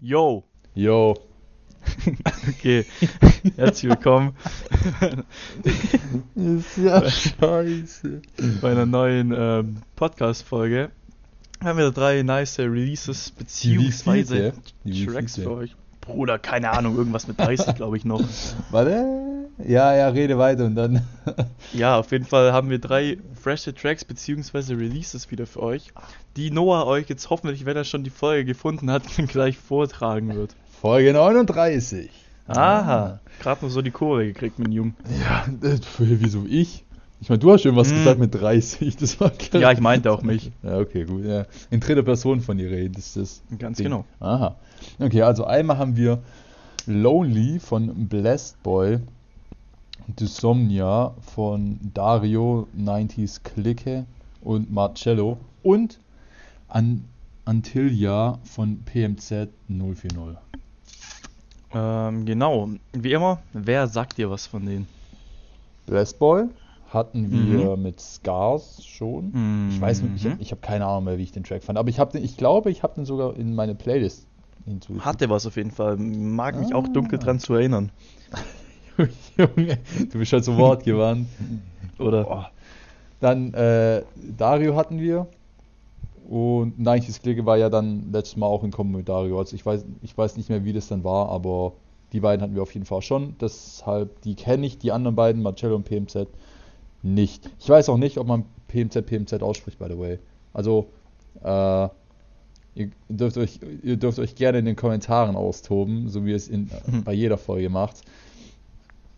Yo. Yo. Okay. Herzlich willkommen Ist ja scheiße. bei einer neuen ähm, Podcast-Folge. Wir haben wieder drei nice Releases beziehungsweise Tracks für euch. Bruder, keine Ahnung, irgendwas mit 30 glaube ich noch. Warte. Ja, ja, rede weiter und dann. Ja, auf jeden Fall haben wir drei frische Tracks beziehungsweise Releases wieder für euch, die Noah euch jetzt hoffentlich, wenn er schon die Folge gefunden hat, gleich vortragen wird. Folge 39. Aha, gerade noch so die Kurve gekriegt mit dem Jungen. Ja, wieso ich? Ich meine, du hast schon was Hm. gesagt mit 30. Das war klar. Ja, ich meinte auch mich. Ja, okay, gut. Ja. In dritter Person von dir reden, ist das. Ganz Ding. genau. Aha. Okay, also einmal haben wir Lonely von Blessed Boy, Dysomnia von Dario, 90s Clique und Marcello und An Antilia von PMZ 040. Ähm, genau, wie immer, wer sagt dir was von denen? Blessed Boy hatten wir Mhm. mit Scars schon. Ich weiß nicht, ich habe ich hab keine Ahnung mehr, wie ich den Track fand, aber ich, den, ich glaube, ich habe den sogar in meine Playlist hinzugefügt. Hatte was auf jeden Fall. Mag mich auch Ah. dunkel dran zu erinnern. Junge, du bist halt so wortgewandt. Oder? Boah. Dann äh, Dario hatten wir. Und 90s Clique war ja dann letztes Mal auch in Kombo mit Dario. Also ich weiß, ich weiß nicht mehr, wie das dann war, aber die beiden hatten wir auf jeden Fall schon. Deshalb, die kenne ich, die anderen beiden, Marcello und PMZ, nicht. Ich weiß auch nicht, ob man PMZ PMZ ausspricht, by the way. Also, äh, ihr dürft euch, ihr dürft euch gerne in den Kommentaren austoben, so wie ihr es in, bei jeder Folge macht.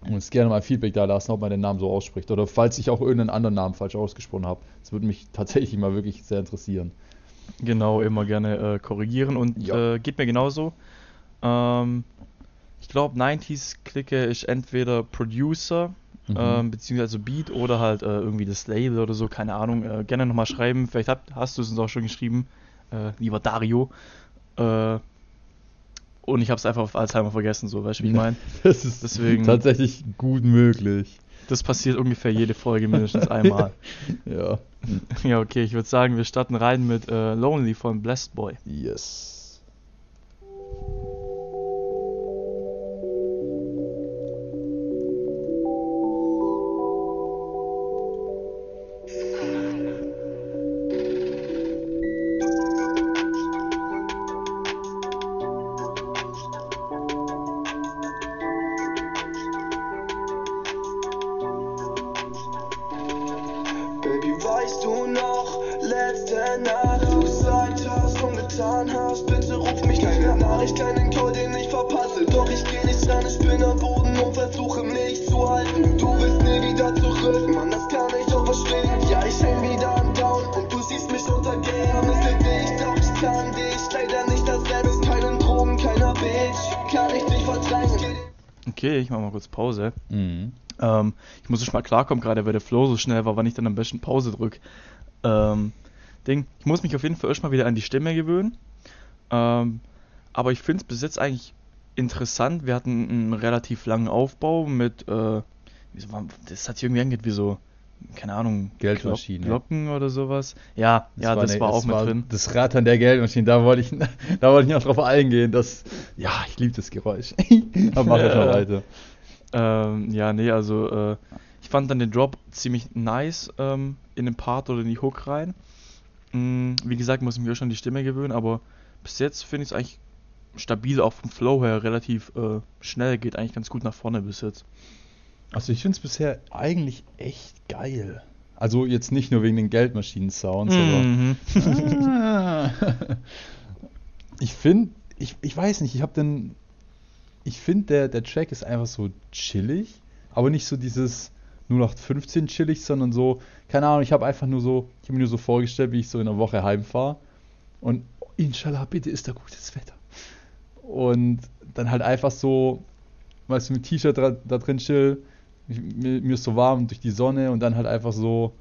Und uns gerne mal Feedback da lassen, ob man den Namen so ausspricht. Oder falls ich auch irgendeinen anderen Namen falsch ausgesprochen habe. Das würde mich tatsächlich mal wirklich sehr interessieren. Genau, immer gerne äh, korrigieren und Ja. äh, geht mir genauso. Ähm, ich glaube, 90s Clique ist entweder Producer, Mhm. ähm, beziehungsweise Beat oder halt äh, irgendwie das Label oder so, keine Ahnung. Äh, gerne nochmal schreiben, vielleicht hab, hast du es uns auch schon geschrieben, äh, lieber Dario. Und ich habe es einfach auf Alzheimer vergessen, so, weißt du, wie ich meine? Das ist Deswegen- tatsächlich gut möglich. Das passiert ungefähr jede Folge mindestens einmal. Ja. Ja, okay, ich würde sagen, wir starten rein mit äh, Lonely von Blessed Boy. Yes. Nacht, du gesagt hast und getan hast, bitte ruf mich keine Nachricht, keinen Call, den ich verpasse. Doch ich geh nicht ran, ich bin am Boden und versuche mich zu halten. Du bist nie wieder zurück, Mann, das kann ich doch verstehen. Ja, ich häng wieder am Down und du siehst mich untergehen. Es gibt dich, doch ich kann dich leider nicht ersetzen. Keinen Drogen, keiner Bitch, kann ich dich verdrängen. Okay, ich mach mal kurz Pause. Mhm. Ähm, ich muss erst mal klarkommen, gerade weil der Flow so schnell war, wann ich dann am besten Pause drück. Ähm, Ding, ich muss mich auf jeden Fall erstmal wieder an die Stimme gewöhnen. Ähm, aber ich finde es bis jetzt eigentlich interessant. Wir hatten einen relativ langen Aufbau mit, äh, das hat sich irgendwie angehört wie so, keine Ahnung, Geldmaschine. Glock- Glocken oder sowas. Ja, ja, das eine- war auch mit drin. Das Rattern der Geldmaschine, da wollte ich, da wollte ich noch drauf eingehen. Das, ja, ich liebe das Geräusch. Aber mach ich mal Ja. weiter. Ähm, ja, nee, also äh, ich fand dann den Drop ziemlich nice ähm, in den Part oder in die Hook rein. Mm, wie gesagt, muss ich mir schon an die Stimme gewöhnen, aber bis jetzt finde ich es eigentlich stabil, auch vom Flow her relativ äh, schnell, geht eigentlich ganz gut nach vorne bis jetzt. Also ich finde es bisher eigentlich echt geil. Also jetzt nicht nur wegen den Geldmaschinen-Sounds, Mhm. aber ich finde, ich, ich weiß nicht, ich habe den, ich finde der, der Track ist einfach so chillig, aber nicht so dieses 0815 chillig, sondern so, keine Ahnung, ich habe einfach nur so, ich habe mir nur so vorgestellt, wie ich so in einer Woche heimfahre und oh, inshallah, bitte ist da gutes Wetter. Und dann halt einfach so, weißt du, mit T-Shirt da, da drin chill, mir, mir ist so warm durch die Sonne und dann halt einfach so,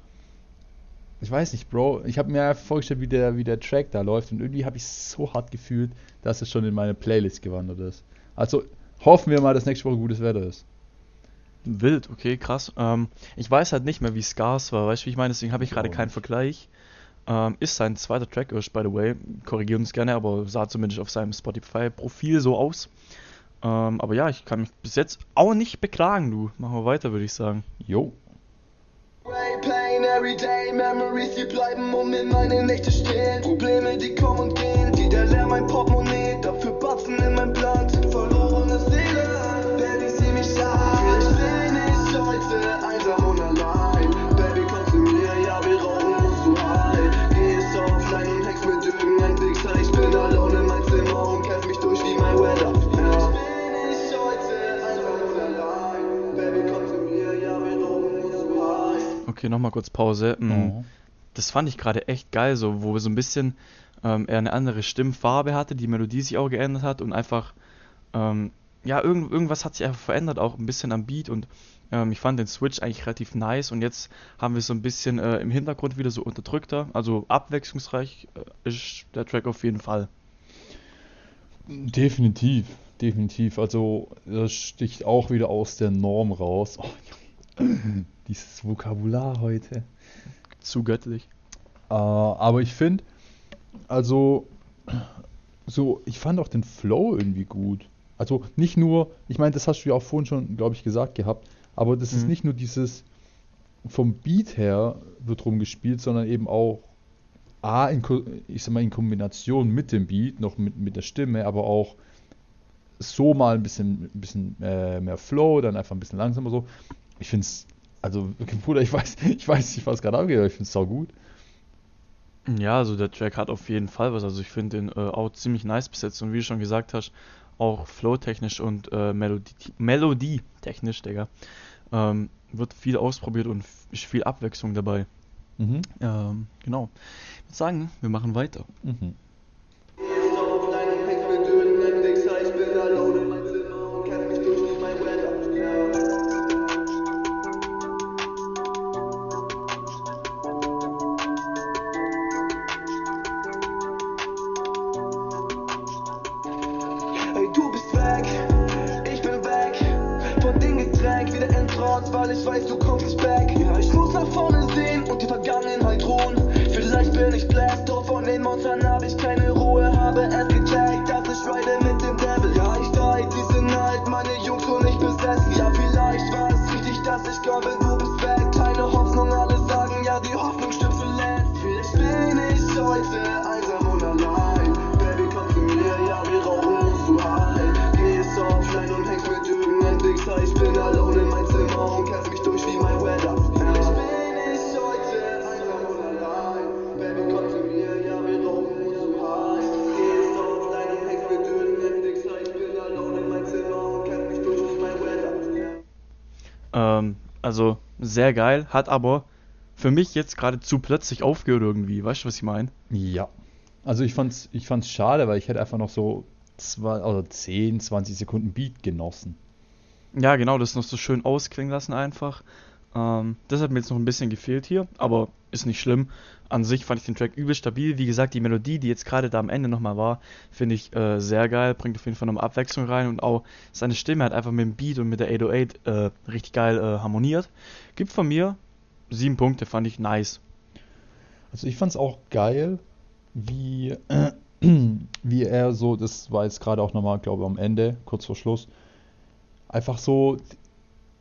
ich weiß nicht, Bro, ich habe mir einfach vorgestellt, wie der, wie der Track da läuft und irgendwie habe ich so hart gefühlt, dass es schon in meine Playlist gewandert ist. Also hoffen wir mal, dass nächste Woche gutes Wetter ist. Wild, okay, krass. Ähm, ich weiß halt nicht mehr, wie Scars war, weißt du, wie ich meine? Deswegen habe ich gerade keinen Vergleich. Ähm, ist sein zweiter Track, ist, by the way. Korrigiert uns gerne, aber sah zumindest auf seinem Spotify-Profil so aus. Ähm, aber ja, ich kann mich bis jetzt auch nicht beklagen, du. Machen wir weiter, würde ich sagen. Jo. Pain, everyday Memories, die bleiben um in meine Nächte stehen. Probleme, die kommen und gehen, die der leer mein Portemonnaie. Okay, nochmal kurz Pause. Oh. Das fand ich gerade echt geil, so, wo so ein bisschen ähm, er eine andere Stimmfarbe hatte, die Melodie sich auch geändert hat und einfach, ähm, ja, irgend, irgendwas hat sich einfach verändert, auch ein bisschen am Beat und ähm, ich fand den Switch eigentlich relativ nice und jetzt haben wir so ein bisschen äh, im Hintergrund wieder so unterdrückter, also abwechslungsreich äh, ist der Track auf jeden Fall. Definitiv, definitiv. Also das sticht auch wieder aus der Norm raus. Oh, dieses Vokabular heute. Zu göttlich. Äh, aber ich finde, also so, ich fand auch den Flow irgendwie gut. Also nicht nur, ich meine, das hast du ja auch vorhin schon, glaube ich, gesagt gehabt, aber das ist Mhm. nicht nur dieses vom Beat her wird rumgespielt, sondern eben auch A, in, ich sag mal, in Kombination mit dem Beat, noch mit, mit der Stimme, aber auch so mal ein bisschen, ein bisschen äh, mehr Flow, dann einfach ein bisschen langsamer so. Ich finde es, also, Bruder, ich weiß, ich weiß nicht, was gerade abgeht, aber ich finde es sau gut. Ja, also der Track hat auf jeden Fall was. Also ich finde den äh, auch ziemlich nice besetzt und wie du schon gesagt hast, auch flow-technisch und äh, Melodie, Melodie-technisch, Digga, ähm, wird viel ausprobiert und ist viel Abwechslung dabei. Mhm. Ähm, genau. Ich würde sagen, wir machen weiter. Mhm. Entraunt, weil ich weiß, du kommst back. Ja, ich muss nach vorne also sehr geil, hat aber für mich jetzt gerade zu plötzlich aufgehört irgendwie. Weißt du, was ich meine? Ja. Also ich fand's, ich fand's schade, weil ich hätte einfach noch so zwei, oder 10, 20 Sekunden Beat genossen. Ja, genau, das noch so schön ausklingen lassen einfach. Ähm, das hat mir jetzt noch ein bisschen gefehlt hier, aber ist nicht schlimm. An sich fand ich den Track übel stabil. Wie gesagt, die Melodie, die jetzt gerade da am Ende nochmal war, finde ich äh, sehr geil. Bringt auf jeden Fall nochmal Abwechslung rein und auch seine Stimme hat einfach mit dem Beat und mit der 808 äh, richtig geil äh, harmoniert. Gibt von mir sieben Punkte, fand ich nice. Also ich fand's auch geil, wie, wie er so, das war jetzt gerade auch nochmal, glaube ich, am Ende, kurz vor Schluss, einfach so,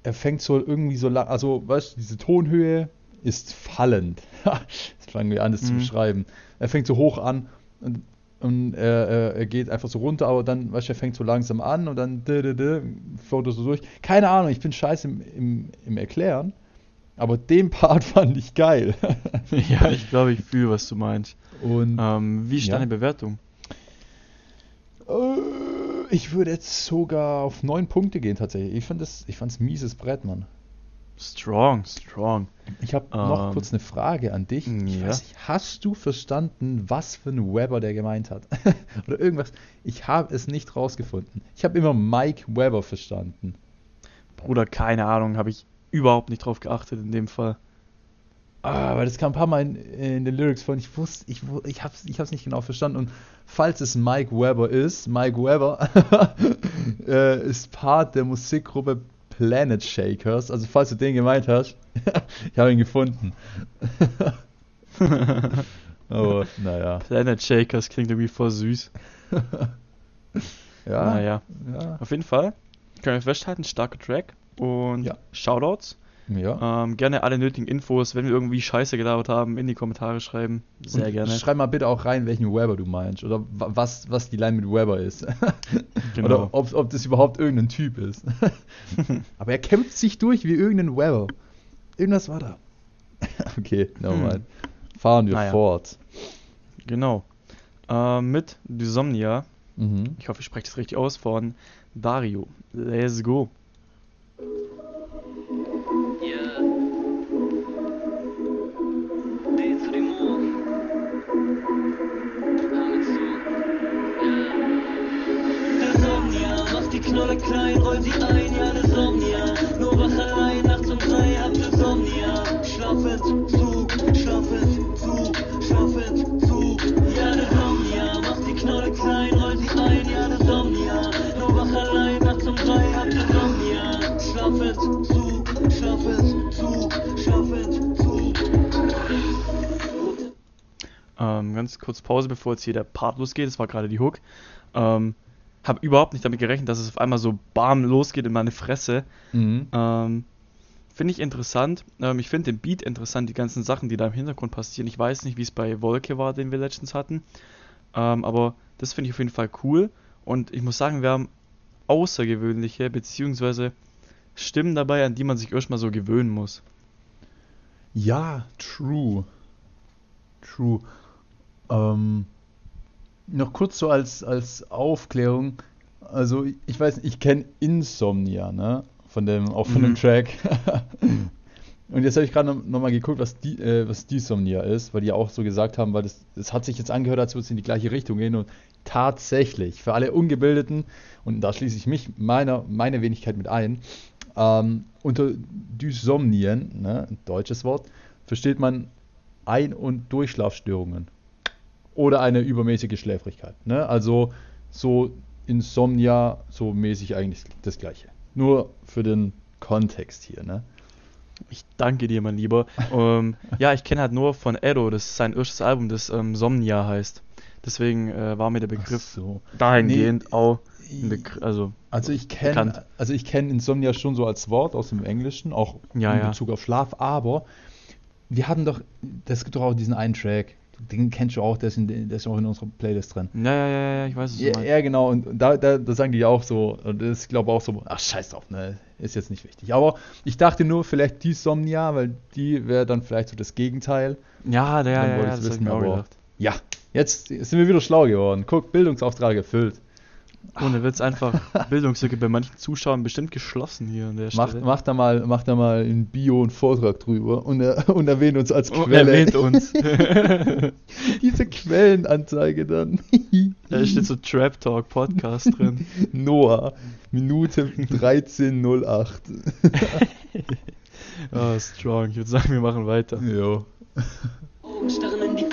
er fängt so irgendwie so lang, also weißt du, diese Tonhöhe ist fallend. das fangen wir an, das zu Mhm. beschreiben. Er fängt so hoch an und, und er, er, geht einfach so runter, aber dann, weißt du, er fängt so langsam an und dann dä, dä, float er so durch. Keine Ahnung, ich bin scheiße im, im, im Erklären, aber den Part fand ich geil. ja, ich glaube, ich fühle, was du meinst. Und Ähm, wie ist Ja. deine Bewertung? Ich würde jetzt sogar auf neun Punkte gehen tatsächlich. Ich fand das, ich fand's mieses Brett, Mann. Strong, strong. Ich habe noch Ähm, kurz eine Frage an dich. Ich ja. weiß nicht, hast du verstanden, was für ein Weber der gemeint hat? Oder irgendwas? Ich habe es nicht rausgefunden. Ich habe immer Mike Weber verstanden. Bruder, keine Ahnung, habe ich überhaupt nicht drauf geachtet in dem Fall. Ah, weil das kam ein paar Mal in, in den Lyrics vor und ich wusste, ich, ich hab's, ich hab's nicht genau verstanden. Und falls es Mike Weber ist, Mike Weber äh, ist Part der Musikgruppe Planet Shakers. Also falls du den gemeint hast, ich habe ihn gefunden. Aber naja. Planet Shakers klingt irgendwie voll süß. Ja. Naja, Ja. auf jeden Fall können wir festhalten, starker Track und Ja. Shoutouts. Ja. Ähm, gerne alle nötigen Infos, wenn wir irgendwie Scheiße gelabert haben, in die Kommentare schreiben. Sehr Und gerne. Schreib mal bitte auch rein, welchen Weber du meinst. Oder wa- was, was die Line mit Weber ist. Genau. Oder ob, ob das überhaupt irgendein Typ ist. Aber er kämpft sich durch wie irgendein Weber. Irgendwas war da. okay, nevermind. Fahren wir Naja. fort. Genau. Ähm, mit Dysomnia, Mhm. ich hoffe, ich spreche das richtig aus, von Dario. Let's go. Ganz kurz Pause, bevor jetzt hier der Part losgeht. Das war gerade die Hook. Ähm, hab überhaupt nicht damit gerechnet, dass es auf einmal so bam losgeht in meine Fresse. Mhm. Ähm, finde ich interessant. Ähm, ich finde den Beat interessant, die ganzen Sachen, die da im Hintergrund passieren. Ich weiß nicht, wie es bei Wolke war, den wir letztens hatten. Ähm, aber das finde ich auf jeden Fall cool. Und ich muss sagen, wir haben außergewöhnliche, beziehungsweise Stimmen dabei, an die man sich erstmal so gewöhnen muss. Ja, true. True. Ähm, noch kurz so als, als Aufklärung. Also, ich- weiß, ich kenne Insomnia, ne? Von dem, auch von dem Mhm. Track. Und jetzt habe ich gerade noch, noch mal geguckt, was, die, äh, was Disomnia ist, weil die auch so gesagt haben, weil das, das hat sich jetzt angehört, als würde es in die gleiche Richtung gehen. Und tatsächlich, für alle Ungebildeten, und da schließe ich mich meiner, meine Wenigkeit mit ein, ähm, unter Dysomnien, ne, ein deutsches Wort, versteht man Ein- und Durchschlafstörungen oder eine übermäßige Schläfrigkeit. Ne? Also so Insomnia, so mäßig eigentlich das gleiche. Nur für den Kontext hier. Ne? Ich danke dir, mein Lieber. ähm, ja, ich kenne halt nur von Edo, das ist sein erstes Album, das ähm, Somnia heißt. Deswegen äh, war mir der Begriff so. dahingehend Nee, auch Begriff, also Also ich kenne also ich kenne Insomnia schon so als Wort aus dem Englischen, auch Ja, in ja. Bezug auf Schlaf, aber wir hatten doch, das gibt doch auch diesen einen Track, den kennst du auch, der ist, in, der ist auch in unserer Playlist drin. ja, ja, ja, ja, ich weiß es Ja, ja, genau, und da, da, da sagen die auch so, und das ist glaube auch so, ach scheiß drauf, ne, ist jetzt nicht wichtig. Aber ich dachte nur, vielleicht die Somnia, weil die wäre dann vielleicht so das Gegenteil. Ja, ja, Dann ja, ja, das wissen, aber-. Ja, jetzt sind wir wieder schlau geworden. Guck, Bildungsauftrag erfüllt. Ohne Witz einfach Bildungslücke bei manchen Zuschauern bestimmt geschlossen hier an der Stelle. mach, da mal, mach da mal in Bio einen Vortrag drüber und, er, und erwähnt uns als Oh, Quelle. erwähnt uns. Diese Quellenanzeige dann. da steht so Trap Talk Podcast drin. Noah, Minute 13.08. Oh, strong. Ich würde sagen, wir machen weiter. jo. Augen starren in die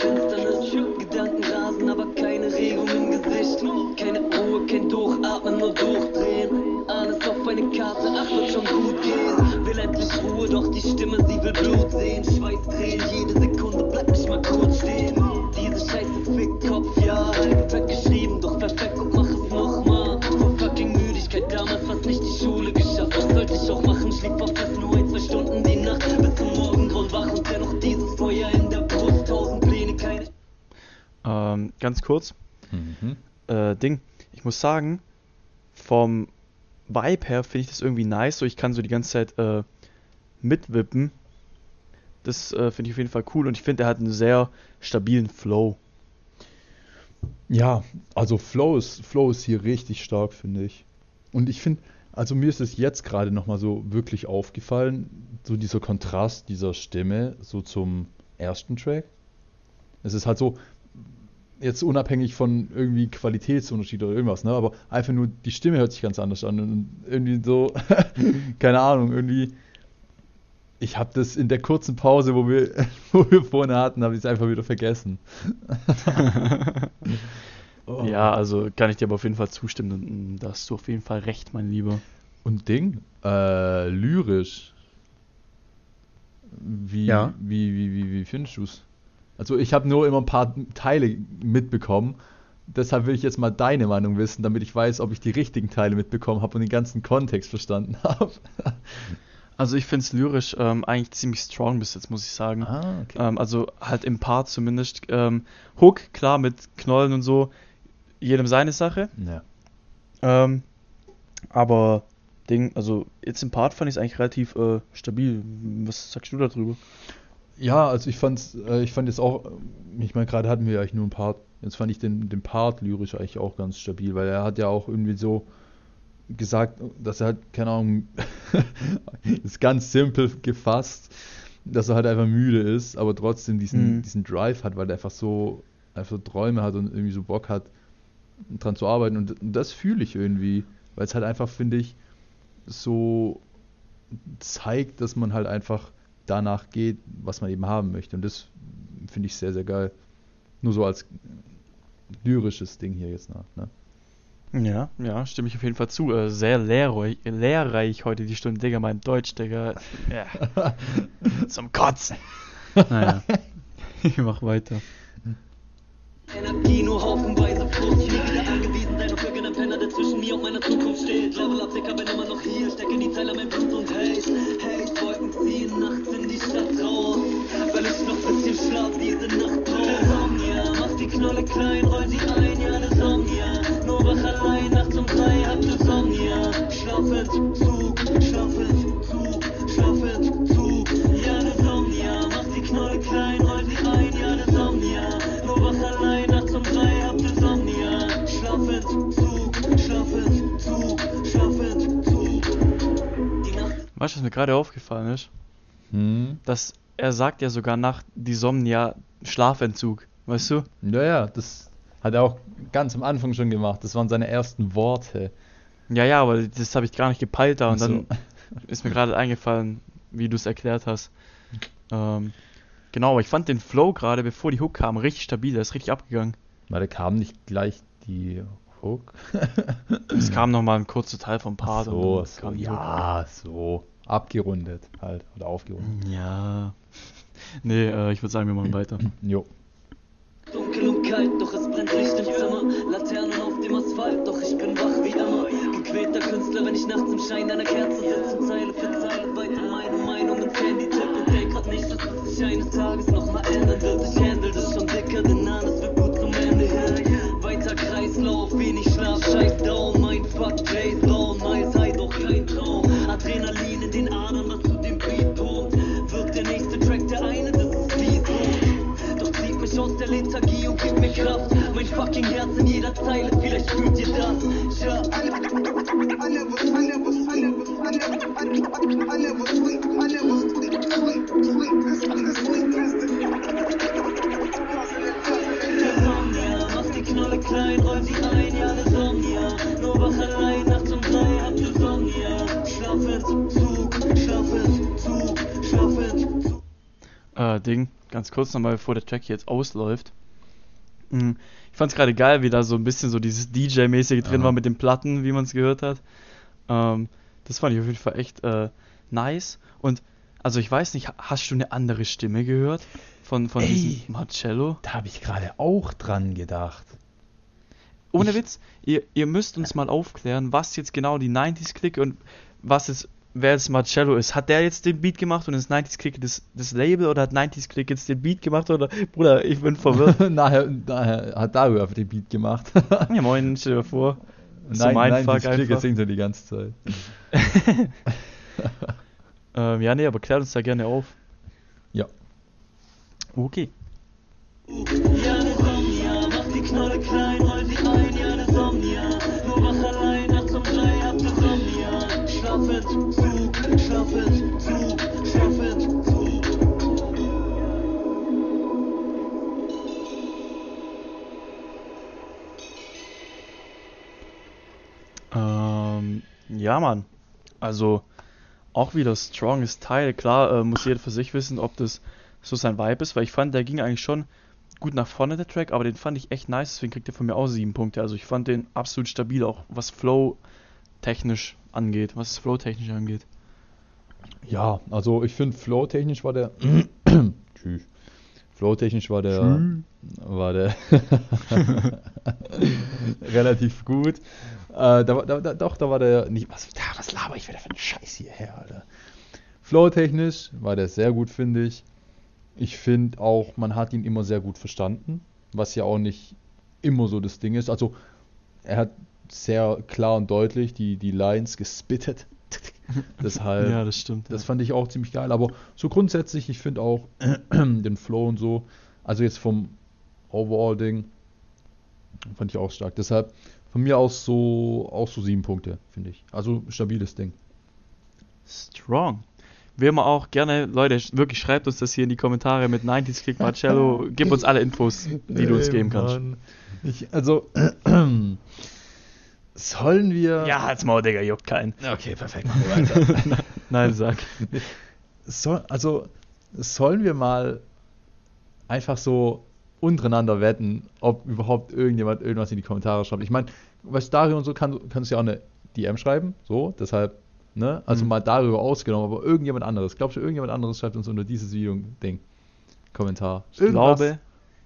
Jede Sekunde, bleib nicht mal kurz stehen. Diese Scheiße fickt Kopf, ja, halb fett geschrieben, doch perfekt und mach es nochmal. Vor fucking Müdigkeit, damals fast nicht die Schule geschafft. Was sollte ich auch machen? Schlief auf fast nur ein, zwei Stunden die Nacht. Bis zum Morgengrund wach und dennoch dieses Feuer in der Brust. Tausend Pläne, keine Ähm, ganz kurz. Mhm. Äh, Ding. Ich muss sagen, vom Vibe her finde ich das irgendwie nice. So, ich kann so die ganze Zeit äh, mitwippen. Das äh, finde ich auf jeden Fall cool und ich finde, er hat einen sehr stabilen Flow. Ja, also Flow ist, Flow ist hier richtig stark, finde ich. Und ich finde, also mir ist es jetzt gerade nochmal so wirklich aufgefallen, so dieser Kontrast dieser Stimme so zum ersten Track. Es ist halt so, jetzt unabhängig von irgendwie Qualitätsunterschied oder irgendwas, ne? Aber einfach nur die Stimme hört sich ganz anders an und irgendwie so, keine Ahnung, irgendwie. Ich habe das in der kurzen Pause, wo wir, wo wir vorne hatten, habe ich es einfach wieder vergessen. Oh. Ja, also kann ich dir aber auf jeden Fall zustimmen. mm, Da hast du auf jeden Fall recht, mein Lieber. Und Ding, äh, lyrisch. Wie, Ja. wie, wie, wie, wie findest du es? Also ich habe nur immer ein paar Teile mitbekommen. Deshalb will ich jetzt mal deine Meinung wissen, damit ich weiß, ob ich die richtigen Teile mitbekommen habe und den ganzen Kontext verstanden habe. Also ich finde es lyrisch ähm, eigentlich ziemlich strong bis jetzt, muss ich sagen. ah, okay. Ähm, also halt im Part zumindest. Ähm, Hook, klar, mit Knollen und so, jedem seine Sache. ja. Ähm, aber Ding, also jetzt im Part fand ich es eigentlich relativ äh, stabil. Was sagst du darüber? Ja, also ich fand's, äh, ich fand jetzt auch, ich meine, gerade hatten wir eigentlich nur einen Part. Jetzt fand ich den, den Part lyrisch eigentlich auch ganz stabil, weil er hat ja auch irgendwie so gesagt, dass er halt, keine Ahnung, ist ganz simpel gefasst, dass er halt einfach müde ist, aber trotzdem diesen, Mhm. diesen Drive hat, weil er einfach so, einfach Träume hat und irgendwie so Bock hat, dran zu arbeiten. Und, und das fühle ich irgendwie, weil es halt einfach, finde ich, so zeigt, dass man halt einfach danach geht, was man eben haben möchte. Und das finde ich sehr, sehr geil. Nur so als lyrisches Ding hier jetzt nach. Ne? Ja, ja, stimme ich auf jeden Fall zu. Äh, sehr lehrreich, lehrreich heute die Stunde, Digga, mein Deutsch, Digga. Ja. Zum Kotzen. Naja, ich mach weiter. Energie nur haufenweise Frust. Ich nie wieder angewiesen sein auf irgendeinen Penner, der zwischen mir und meiner Zukunft steht. Level up, Dicker, bin immer noch hier. Stecke die Zeile mein Blut und Hate. Hate, Wolken ziehen nachts in die Stadt raus. Weil ich noch bisschen schlaf, diese Nacht. Insomnia, mach die Knolle klein, roll sie ein, Schlafend, Zug, schlafend, Zug, schlafend, Zug. Ja, ne Somnia, mach die Knolle klein, roll sie ein, ja, ne Somnia. Nur wach allein, nachts um drei, hab ne Somnia. Schlafend, Zug, schlafend, Zug, schlafend, Zug. Die Nacht Weißt du, was mir gerade aufgefallen ist? Hm. Dass er sagt ja sogar nach Disomnia Schlafentzug. Weißt du? Ja, ja, das hat er auch ganz am Anfang schon gemacht. Das waren seine ersten Worte. Ja, ja, aber das habe ich gar nicht gepeilt da und so. dann ist mir gerade eingefallen, wie du es erklärt hast. Ähm, genau, aber ich fand den Flow gerade, bevor die Hook kam, richtig stabil, der ist richtig abgegangen. Weil da kam nicht gleich die Hook. Es kam nochmal ein kurzer Teil vom Part. und so, dann so, kam die Hook. ja, so. Abgerundet halt. Oder aufgerundet. Ja. Nee, äh, ich würde sagen, wir machen weiter. Jo. Dunkel und kalt, doch es brennt Licht im Zimmer. Laternen auf dem Asphalt, doch ich bin wach wie immer. Gequälter Künstler, wenn ich nachts im Schein deiner Kerze sitze und Zeile für Zeile weiter meine Meinung ins Handy tippe. Und denk grad nicht, dass es sich eines Tages nochmal ändern wird. Ich handle das schon dicker, denn an, es wird gut zum Ende. Weiter Kreislauf, wenig Schlaf, scheiß down, mein Fuck, Jays Down, nice High, doch kein Traum. Adrenalin in den Adern, was zu dem Beat pumpt. Wird der nächste Track der eine, das ist wie so. Doch zieht mich aus der Lethargie und gibt mir Kraft. Mein fucking Herz äh, Ding, ganz kurz nochmal, bevor der Track jetzt ausläuft. Mm, Ich fand's gerade geil, wie da so ein bisschen so dieses DJ-mäßige drin Aha. war mit den Platten, wie man es gehört hat. Ähm, das fand ich auf jeden Fall echt äh, nice. Und also ich weiß nicht, ha- hast du eine andere Stimme gehört von, von Ey. diesem Marcello? Da habe ich gerade auch dran gedacht. Ohne Ich- Witz, ihr, ihr müsst uns mal aufklären, was jetzt genau die 90s Click und was jetzt, wer jetzt Marcello ist. Hat der jetzt den Beat gemacht und ist 90s Click das, das Label oder hat 90s Click jetzt den Beat gemacht oder, Bruder, ich bin verwirrt. nachher, nachher hat Dario einfach den Beat gemacht. ja moin, stell dir vor. So nein, mein nein, Fuck das Klick einfach. singt er die ganze Zeit. Ähm, ja, nee, aber klärt uns da gerne auf. Ja. Okay. Ja, ja, Mann. Also, auch wieder strongest Teil. Klar, äh, muss jeder für sich wissen, ob das so sein Vibe ist, weil ich fand, der ging eigentlich schon gut nach vorne, der Track, aber den fand ich echt nice, deswegen kriegt er von mir auch sieben Punkte. Also, ich fand den absolut stabil, auch was Flow technisch angeht, was Flow technisch angeht. Ja, also ich finde, flow-technisch war der. Flow-technisch war der, Hm. war der relativ gut. Äh, da, da, doch, da war der nicht. Was, da, was laber ich wieder für einen Scheiß hierher, Alter? Flow-technisch war der sehr gut, finde ich. Ich finde auch, man hat ihn immer sehr gut verstanden, was ja auch nicht immer so das Ding ist. Also, er hat sehr klar und deutlich die, die Lines gespittet. Deshalb, Ja, das stimmt. das fand ich auch ziemlich geil. Aber so grundsätzlich, ich finde auch den Flow und so, also jetzt vom Overall-Ding, fand ich auch stark. Deshalb von mir aus so, auch so sieben Punkte, finde ich. Also stabiles Ding. Strong. Wie immer auch gerne, Leute, wirklich schreibt uns das hier in die Kommentare mit 90s Kick Marcello. Gib uns alle Infos, die du uns geben kannst. Ich, also, sollen wir. Ja, halt's Maul, Digga, juckt keinen. Okay, perfekt, machen wir weiter. Nein, sag. Soll, also, sollen wir mal einfach so untereinander wetten, ob überhaupt irgendjemand irgendwas in die Kommentare schreibt. Ich meine, was Dario und so kann, kannst du ja auch eine DM schreiben, so, deshalb, ne? Also Mhm. mal darüber ausgenommen, aber irgendjemand anderes. Glaubst du, irgendjemand anderes schreibt uns unter dieses Video-Ding? Kommentar. Ich glaube.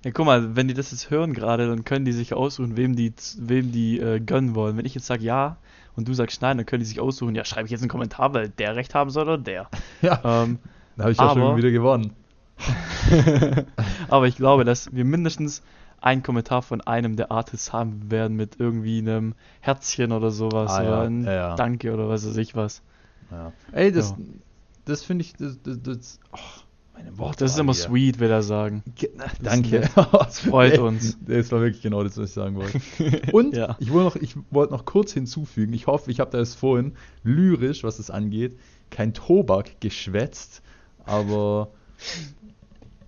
Ja, guck mal, wenn die das jetzt hören gerade, dann können die sich aussuchen, wem die, wem die äh, gönnen wollen. Wenn ich jetzt sage ja und du sagst nein, dann können die sich aussuchen, ja, schreibe ich jetzt einen Kommentar, weil der recht haben soll oder der. Ja, Ähm, da habe ich ja schon aber- wieder gewonnen. aber ich glaube, dass wir mindestens einen Kommentar von einem der Artists haben werden mit irgendwie einem Herzchen oder sowas Ah, oder ja, ein ja. Danke oder was weiß ich was. Ja. Ey, das, das finde ich, das, das, das oh, meine Worte. Das ist immer sweet, will er sagen. Ge- na, Danke. Das freut uns. Das war wirklich genau das, was ich sagen wollte. Und Ja. ich wollte noch, ich wollte noch kurz hinzufügen, ich hoffe, ich habe da jetzt vorhin lyrisch, was es angeht, kein Tobak geschwätzt, aber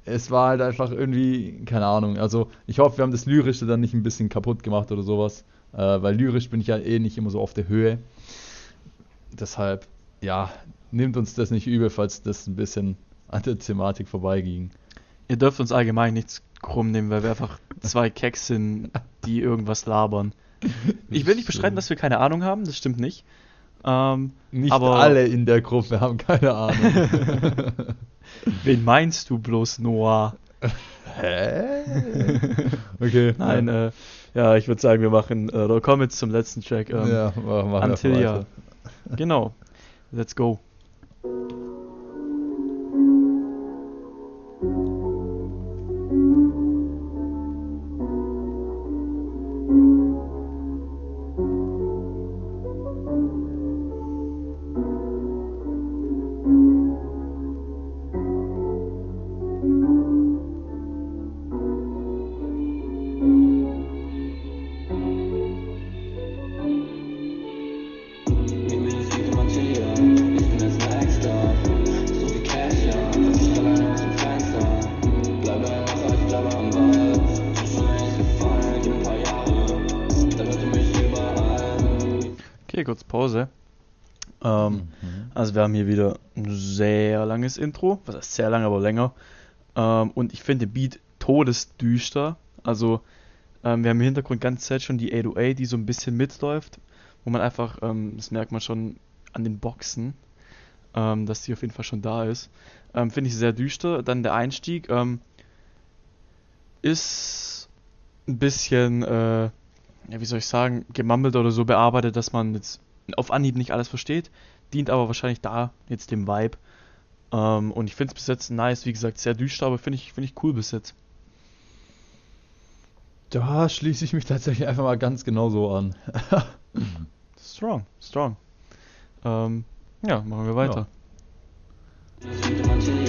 es war halt einfach irgendwie, keine Ahnung, also ich hoffe, wir haben das Lyrische dann nicht ein bisschen kaputt gemacht oder sowas, äh, weil lyrisch bin ich ja eh nicht immer so auf der Höhe. Deshalb, ja, nehmt uns das nicht übel, falls das ein bisschen an der Thematik vorbeiging. Ihr dürft uns allgemein nichts krumm nehmen, weil wir einfach zwei Keks sind, die irgendwas labern. Ich will nicht bestreiten, dass wir keine Ahnung haben, das stimmt nicht. Ähm, Nicht aber alle in der Gruppe haben keine Ahnung. wen meinst du bloß, Noah? Hä? Okay. Nein, äh, ja, ich würde sagen, wir machen, äh, oder kommen jetzt zum letzten Track. Ähm, ja, machen wir Antilia. Genau. Let's go. Also wir haben hier wieder ein sehr langes Intro, was heißt sehr lang, aber länger. Ähm, und ich finde den Beat todesdüster. Also ähm, wir haben im Hintergrund ganz Zeit schon die 808, die so ein bisschen mitläuft, wo man einfach, ähm, das merkt man schon an den Boxen, ähm, dass die auf jeden Fall schon da ist. Ähm, finde ich sehr düster. Dann der Einstieg ähm, ist ein bisschen, äh, ja, wie soll ich sagen, gemammelt oder so bearbeitet, dass man jetzt auf Anhieb nicht alles versteht dient aber wahrscheinlich da jetzt dem Vibe. Ähm, und ich finde es bis jetzt nice, wie gesagt, sehr düster, aber finde ich, find ich cool bis jetzt. Da schließe ich mich tatsächlich einfach mal ganz genau so an. Strong, strong. Ähm, ja, machen wir weiter. Mir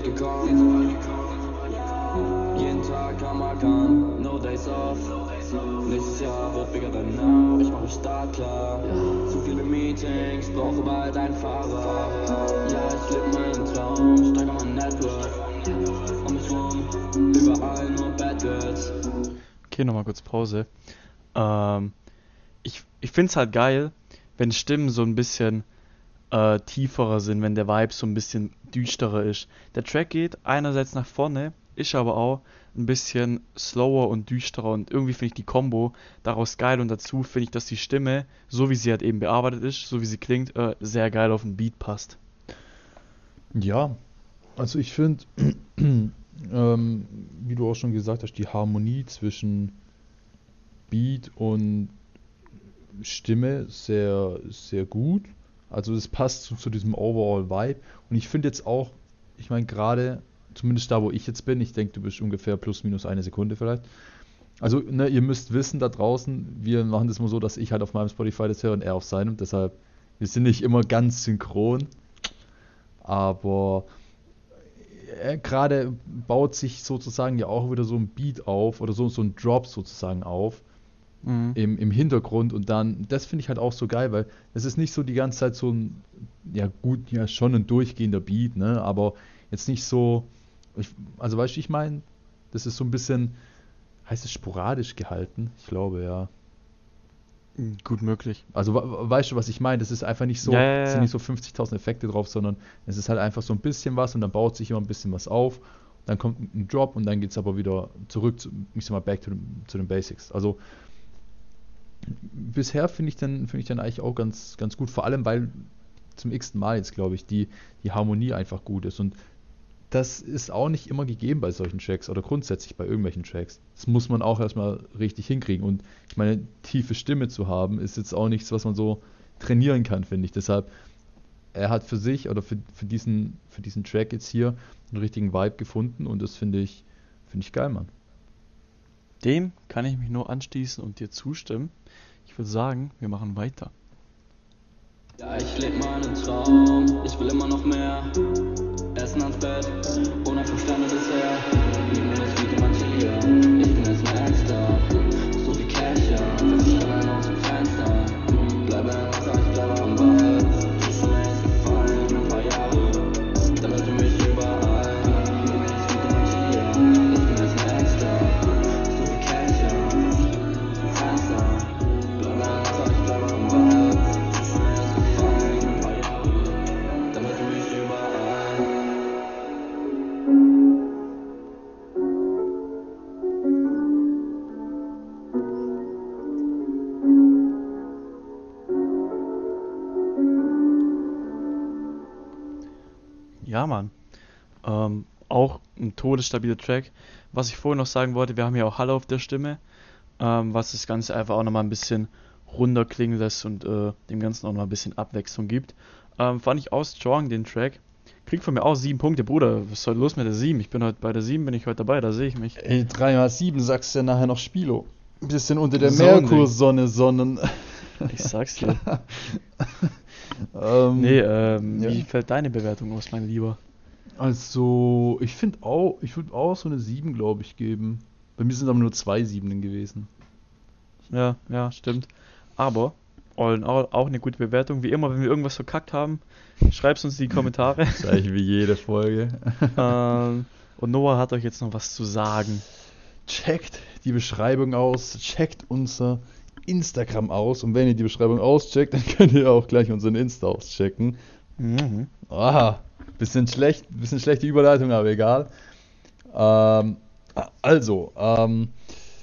weit gekommen. Jeden Tag am Ackern, no days off. Nächstes Jahr wird bigger than now, ich mach mich startklar. Zu viele Meetings, brauche bald ein Fahrer. Ja, ich lebe meinen Traum, steigere mein Network. Um mich rum, überall nur Bad Girls. Okay, nochmal kurz Pause. Ähm, ich ich finde es halt geil, wenn Stimmen so ein bisschen äh, tieferer sind, wenn der Vibe so ein bisschen düsterer ist. Der Track geht einerseits nach vorne, ist aber auch ein bisschen slower und düsterer und irgendwie finde ich die Combo daraus geil und dazu finde ich, dass die Stimme, so wie sie halt eben bearbeitet ist, so wie sie klingt, äh, sehr geil auf den Beat passt. Ja, also ich finde, ähm, wie du auch schon gesagt hast, die Harmonie zwischen Beat und Stimme sehr, sehr gut. Also es passt zu, zu diesem Overall-Vibe. Und ich finde jetzt auch, ich meine gerade, zumindest da, wo ich jetzt bin, ich denke, du bist ungefähr plus minus eine Sekunde vielleicht. Also, ne, ihr müsst wissen da draußen, wir machen das mal so, dass ich halt auf meinem Spotify das höre und er auf seinem. Deshalb, wir sind nicht immer ganz synchron. Aber äh, gerade baut sich sozusagen ja auch wieder so ein Beat auf oder so, so ein Drop sozusagen auf Mhm. im, im Hintergrund und dann, das finde ich halt auch so geil, weil es ist nicht so die ganze Zeit so ein, ja gut, ja schon ein durchgehender Beat, ne, aber jetzt nicht so, ich, also weißt du, ich meine, das ist so ein bisschen, heißt es sporadisch gehalten? Ich glaube, ja. Gut möglich. Also we- weißt du, was ich meine? Das ist einfach nicht so, Ja, ja, ja. es sind nicht so 50.000 Effekte drauf, sondern es ist halt einfach so ein bisschen was und dann baut sich immer ein bisschen was auf, dann kommt ein Drop und dann geht es aber wieder zurück, zu, ich sag mal, back to, the, zu den Basics. Also bisher finde ich dann finde ich dann eigentlich auch ganz ganz gut, vor allem weil zum x Mal jetzt glaube ich die die Harmonie einfach gut ist und das ist auch nicht immer gegeben bei solchen Tracks oder grundsätzlich bei irgendwelchen Tracks. Das muss man auch erstmal richtig hinkriegen und ich meine tiefe Stimme zu haben ist jetzt auch nichts, was man so trainieren kann, finde ich. Deshalb er hat für sich oder für, für diesen für diesen Track jetzt hier einen richtigen Vibe gefunden und das finde ich finde ich geil, Mann. Dem kann ich mich nur anschließen und dir zustimmen. Ich würde sagen, wir machen weiter. Ja, ich leb meinen Traum, ich will immer noch mehr. Essen ans Bett, ohne Sterne bisher. Lieben nicht wie die manche hier, ich bin jetzt ein Gangster. Mann. Ähm, auch ein todesstabiler Track. Was ich vorhin noch sagen wollte, wir haben ja auch Halle auf der Stimme, ähm, was das Ganze einfach auch nochmal ein bisschen runder klingen lässt und äh, dem Ganzen auch noch ein bisschen Abwechslung gibt. Ähm, fand ich auch strong, den Track. Kriegt von mir auch sieben Punkte, Bruder. Was soll los mit der sieben? Ich bin heute bei der sieben, bin ich heute dabei, da sehe ich mich. Ey, 3x7 sagst du ja nachher noch Spilo. Bisschen unter der. Merkursonne, Sonnen. Ich sag's dir. Ähm, Nee, ähm, Ja. wie fällt deine Bewertung aus, mein Lieber? Also, ich finde auch, ich würde auch so eine 7, glaube ich, geben. Bei mir sind aber nur zwei Siebenen gewesen. Ja, ja, stimmt. Aber, all in all, auch eine gute Bewertung. Wie immer, wenn wir irgendwas verkackt haben, schreibt's uns in die Kommentare. Eigentlich wie jede Folge. ähm, und Noah hat euch jetzt noch was zu sagen. Checkt die Beschreibung aus, checkt unser Instagram aus und wenn ihr die Beschreibung auscheckt, dann könnt ihr auch gleich unseren Insta auschecken. Mhm. Ah, bisschen schlecht, bisschen schlechte Überleitung, aber egal. Ähm, also, ähm,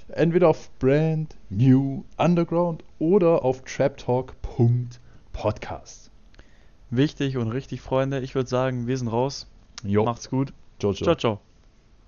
entweder auf Brand New Underground oder auf traptalk.podcast. Wichtig und richtig, Freunde. Ich würde sagen, wir sind raus. Jo, Macht's gut. ciao, ciao. Ciao, ciao.